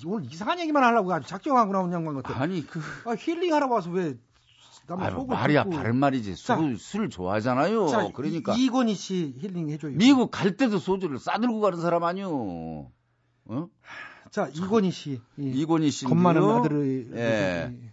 오늘 이상한 얘기만 하려고 아주 작정하고 나온 양반 같아. 아니 그 아, 힐링하러 와서 왜 아유, 속을 말이야 긁고. 바른 말이지. 자, 술, 술 좋아하잖아요. 자, 그러니까 이, 이건희 씨 힐링 해줘요. 미국 갈 때도 소주를 싸들고 가는 사람 아니요. 어? 자, 이건희 씨. 이 이권희 씨. 겁 많은 아들을 예.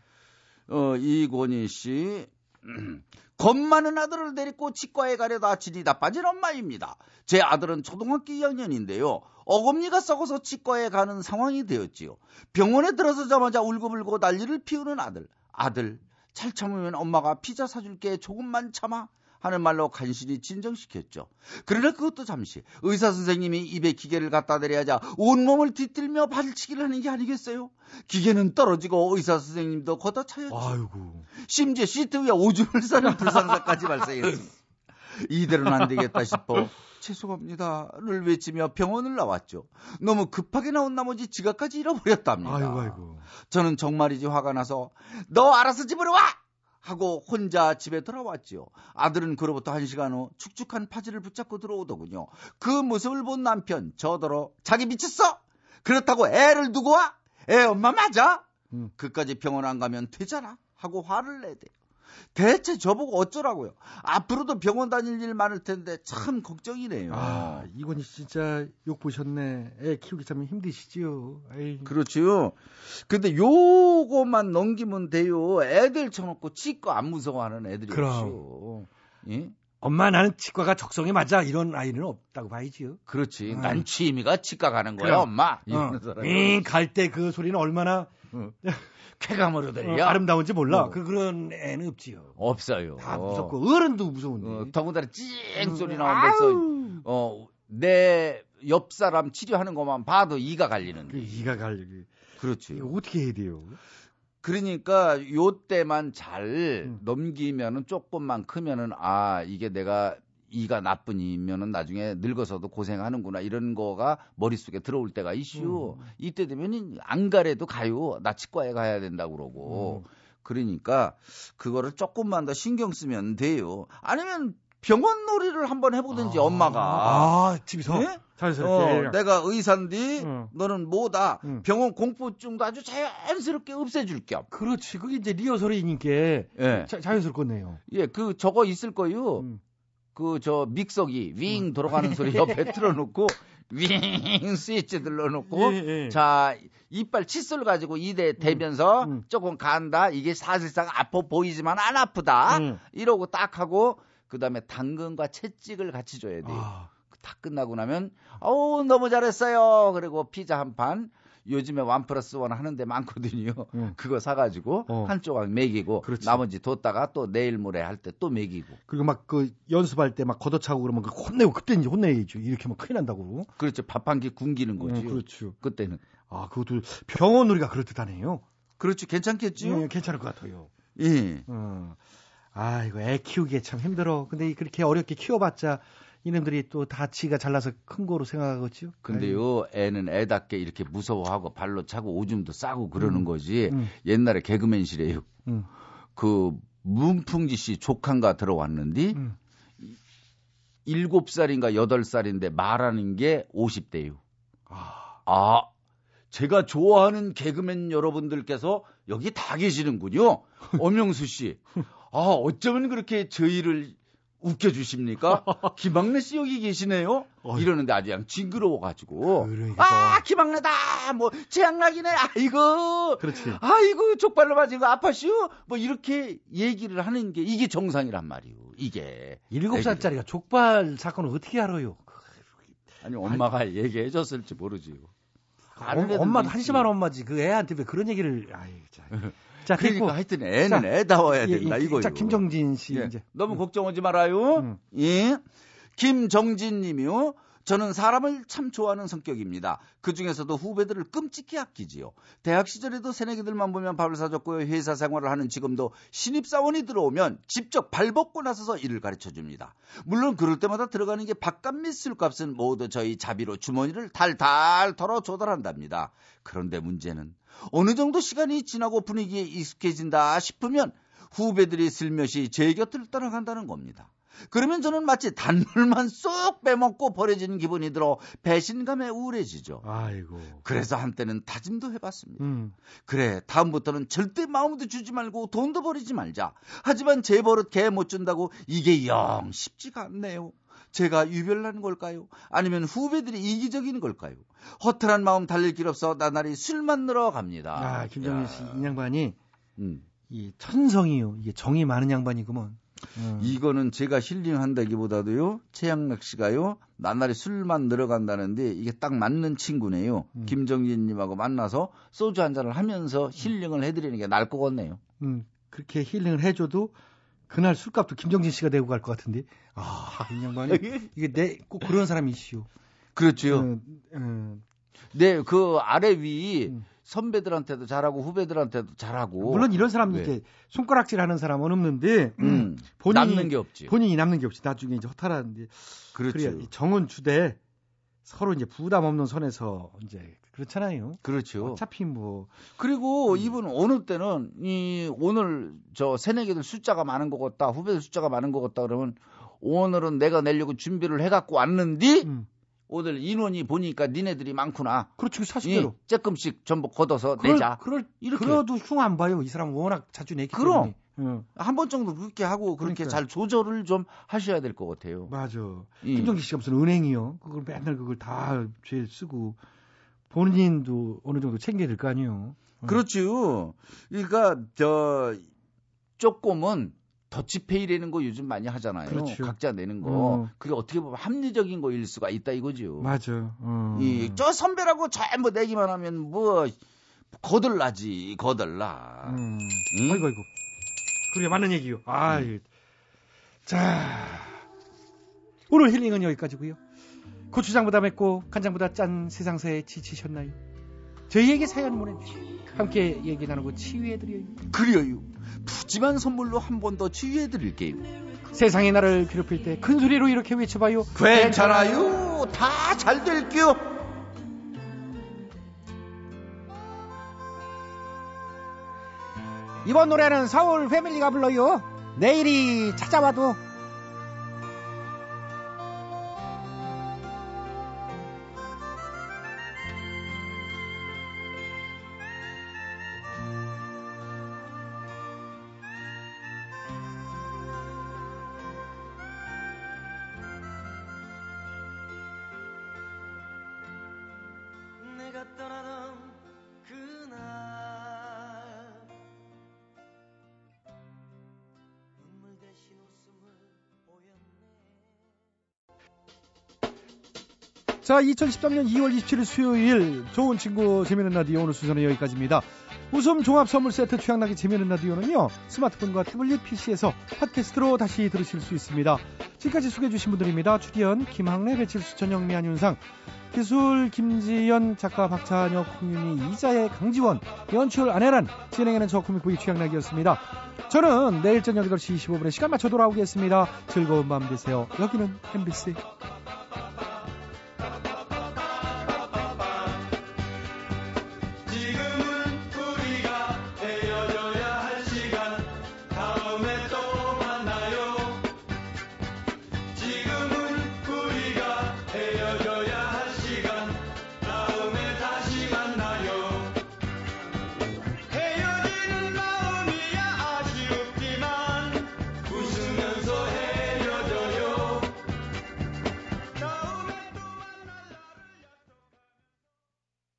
어, 이권희 씨. 겁 많은 아들을 데리고 치과에 가려다 질이 나빠진 엄마입니다. 제 아들은 초등학교 2학년인데요. 어금니가 썩어서 치과에 가는 상황이 되었지요. 병원에 들어서자마자 울고불고 난리를 피우는 아들. 아들, 잘 참으면 엄마가 피자 사줄게 조금만 참아. 하는 말로 간신히 진정시켰죠. 그러나 그것도 잠시 의사 선생님이 입에 기계를 갖다 대려하자 온몸을 뒤틀며 발치기를 하는 게 아니겠어요? 기계는 떨어지고 의사 선생님도 걷어차였죠. 아이고. 심지어 시트 위에 오줌을 싸는 불상사까지 발생했습니다. 이대로는 안 되겠다 싶어 죄송합니다를 외치며 병원을 나왔죠. 너무 급하게 나온 나머지 지갑까지 잃어버렸답니다. 아이고 아이고. 저는 정말이지 화가 나서 너 알아서 집으로 와! 하고 혼자 집에 돌아왔지요. 아들은 그로부터 한 시간 후 축축한 파지를 붙잡고 들어오더군요. 그 모습을 본 남편 저더러 자기 미쳤어? 그렇다고 애를 두고 와? 애 엄마 맞아? 그까지 병원 안 가면 되잖아 하고 화를 내대요. 대체 저보고 어쩌라고요? 앞으로도 병원 다닐 일 많을 텐데 참 걱정이네요. 아, 이건희 씨 진짜 욕 보셨네. 애 키우기 참 힘드시지요. 에이. 그렇지요. 근데 요거만 넘기면 돼요. 애들 쳐놓고 치과 안 무서워하는 애들이 그럼. 예? 엄마 나는 치과가 적성에 맞아. 이런 아이는 없다고 봐야지요. 그렇지. 음. 난 취미가 치과 가는 거야, 그럼. 엄마. 이러는 사람이. 응, 갈때 그 소리는 얼마나 쾌감으로 들려. 어, 아름다운지 몰라. 어. 그 그런 애는 없지요. 없어요. 다 무섭고 어른도 무서운데. 어, 더군다나 찡 소리 음, 나오면서 어, 내 옆 사람 치료하는 것만 봐도 이가 갈리는. 그 이가 갈리기. 그렇지. 이거 어떻게 해야 돼요? 그러니까 요 때만 잘 음. 넘기면은 조금만 크면은 아 이게 내가 이가 나쁜이면은 나중에 늙어서도 고생하는구나 이런 거가 머릿속에 들어올 때가 이슈. 음. 이때 되면 안 가래도 가요. 나 치과에 가야 된다고 그러고. 음. 그러니까 그거를 조금만 더 신경 쓰면 돼요. 아니면 병원 놀이를 한번 해보든지 엄마가. 아, 집에서 예? 자연스럽게. 어, 내가 의사인데 응. 너는 뭐다. 응. 병원 공포증도 아주 자연스럽게 없애줄 겸. 그렇지. 그게 이제 리허설이니까 예. 자, 자연스럽겠네요. 예, 그 저거 있을 거요. 음. 그 저 믹서기 윙 돌아가는 소리 옆에 틀어놓고 윙 스위치 눌러놓고 예, 예. 자 이빨 칫솔 가지고 이대 대면서 음. 조금 간다. 이게 사실상 아파 보이지만 안 아프다. 음. 이러고 딱 하고 그 다음에 당근과 채찍을 같이 줘야 돼요. 아, 다 끝나고 나면 어우 너무 잘했어요. 그리고 피자 한 판. 요즘에 원 플러스 원 하는데 많거든요. 음. 그거 사가지고 어. 한 조각 먹이고 그렇지. 나머지 뒀다가 또 내일 모레 할 때 또 먹이고. 그리고 막 그 연습할 때 막 걷어차고 그러면 그 혼내고 그때 이제 혼내야죠. 이렇게 하면 큰일 난다고. 그렇죠. 밥 한 끼 굶기는 거지. 어, 그렇죠. 그때는. 아, 그것도 병원 놀이가 그럴 듯하네요. 그렇지. 괜찮겠죠? 예, 괜찮을 것 같아요. 예. 어. 아, 이거 애 키우기 참 힘들어. 근데 그렇게 어렵게 키워봤자 이놈들이 또다 지가 잘나서 큰 거로 생각하겠죠. 근데요, 애는 애답게 이렇게 무서워하고 발로 차고 오줌도 싸고 그러는 음. 거지. 음. 옛날에 개그맨실에요. 음. 그 문풍지 씨 조카인가 들어왔는데 음. 일곱 살인가 여덟 살인데 말하는 게 50대요. 아, 아, 제가 좋아하는 개그맨 여러분들께서 여기 다 계시는군요. 엄영수 씨. 아, 어쩌면 그렇게 저희를 웃겨주십니까? 김학래 씨 여기 계시네요? 이러는데 아주 그냥 징그러워가지고. 그러니까. 아, 김학래다! 뭐, 재앙락이네! 아이고! 그렇지. 아이고, 족발로 맞은 거 아파시오? 뭐, 이렇게 얘기를 하는 게 이게 정상이란 말이오. 이게. 일곱 살짜리가 족발 사건을 어떻게 알아요? 아니, 엄마가 얘기해 줬을지 모르지요. 엄- 엄마도. 한심한 엄마지. 그 애한테 왜 그런 얘기를, 아이, 자. 자, 그러니까 됐고. 하여튼 애는 자, 애다워야 예, 된다 예, 이거요. 자, 김정진 씨 예, 이제. 너무 걱정하지 말아요. 음. 예. 김정진 님이요. 저는 사람을 참 좋아하는 성격입니다. 그 중에서도 후배들을 끔찍히 아끼지요. 대학 시절에도 새내기들만 보면 밥을 사줬고요. 회사 생활을 하는 지금도 신입사원이 들어오면 직접 발벗고 나서서 일을 가르쳐 줍니다. 물론 그럴 때마다 들어가는 게 밥값 및 술값은 모두 저희 자비로 주머니를 달달 털어 조달한답니다. 그런데 문제는 어느 정도 시간이 지나고 분위기에 익숙해진다 싶으면 후배들이 슬며시 제 곁을 떠나간다는 겁니다. 그러면 저는 마치 단물만 쏙 빼먹고 버려지는 기분이 들어 배신감에 우울해지죠. 아이고. 그래서 한때는 다짐도 해봤습니다. 음. 그래, 다음부터는 절대 마음도 주지 말고 돈도 버리지 말자. 하지만 제 버릇 개 못 준다고 이게 영 쉽지가 않네요. 제가 유별난 걸까요? 아니면 후배들이 이기적인 걸까요? 허탈한 마음 달릴 길 없어 나날이 술만 늘어갑니다. 아, 김정진 씨, 이 양반이 음. 이 천성이요. 이게 정이 많은 양반이구먼. 음. 이거는 제가 힐링한다기보다도요, 최양락 씨가요, 나날이 술만 늘어간다는데 이게 딱 맞는 친구네요. 음. 김정진님하고 만나서 소주 한 잔을 하면서 힐링을 해드리는 게 나을 것 같네요. 음, 그렇게 힐링을 해줘도 그날 술값도 김정진 씨가 내고 갈 것 같은데. 아, 이 양반이 이게 내 꼭 그런 사람이시오. 그렇죠. 음, 음. 네, 그 아래 위 선배들한테도 잘하고 후배들한테도 잘하고. 물론 이런 사람 네. 이렇게 손가락질 하는 사람은 없는데 음, 음, 본인이 남는 게 없지. 본인이 남는 게 없지. 나중에 이제 허탈한데. 그렇죠. 정은 주되 서로 이제 부담 없는 선에서 이제 그렇잖아요. 그렇죠. 어차피 뭐 그리고 이분 어느 때는 이 오늘 저 새내기들 숫자가 많은 것 같다, 후배들 숫자가 많은 것 같다 그러면 오늘은 내가 내려고 준비를 해갖고 왔는데 음. 오늘 인원이 보니까 니네들이 많구나. 그렇죠, 사실대로. 이 조금씩 전부 걷어서 그럴, 내자. 그럴 이렇게. 그래도 흉 안 봐요. 이 사람 워낙 자주 내기 그럼. 때문에. 어. 한번 정도 그렇게 하고 그렇게 그러니까요. 잘 조절을 좀 하셔야 될 것 같아요. 맞아. 이- 김정기 씨가 무슨 은행이요? 그걸 맨날 그걸 다 죄 쓰고 본인도 어느 정도 챙겨야 될 거 아니에요. 그렇죠. 그러니까 저 조금은 더치페이라는 거 요즘 많이 하잖아요. 그렇죠. 각자 내는 거. 어. 그게 어떻게 보면 합리적인 거일 수가 있다 이거죠. 맞아. 어. 이, 저 선배라고 전부 내기만 하면 뭐 거들나지 거들나. 음. 응? 아이고 아이고. 그래 맞는 얘기요. 아, 예. 자 오늘 힐링은 여기까지고요. 고추장보다 맵고 간장보다 짠 세상사에 지치셨나요? 저희에게 사연 보내주시고 함께 얘기 나누고 치유해드려요. 그래요. 푸짐한 선물로 한 번 더 치유해 드릴게요. 세상이 나를 괴롭힐 때 큰 소리로 이렇게 외쳐봐요. 괜찮아요. 다 잘 될게요. 이번 노래는 서울 패밀리가 불러요. 내일이 찾아와도 내가 떠나던 그날 눈물 대신 웃음을 보였네 자, 2013년 2월 27일 수요일 좋은 친구 재미있는 라디오 오늘 순서는 여기까지입니다. 웃음 종합 선물 세트 취향나게 재미있는 라디오는요. 스마트폰과 태블릿 PC에서 팟캐스트로 다시 들으실 수 있습니다. 지금까지 소개해 주신 분들입니다. 출연 김학래, 배칠수, 전영미, 안윤상, 기술 김지연, 작가 박찬혁, 홍윤희, 이자의 강지원, 연출 안혜란, 진행하는 저 코믹부의 취향나기였습니다. 저는 내일 저녁 8시 25분에 시간 맞춰 돌아오겠습니다. 즐거운 밤 되세요. 여기는 MBC.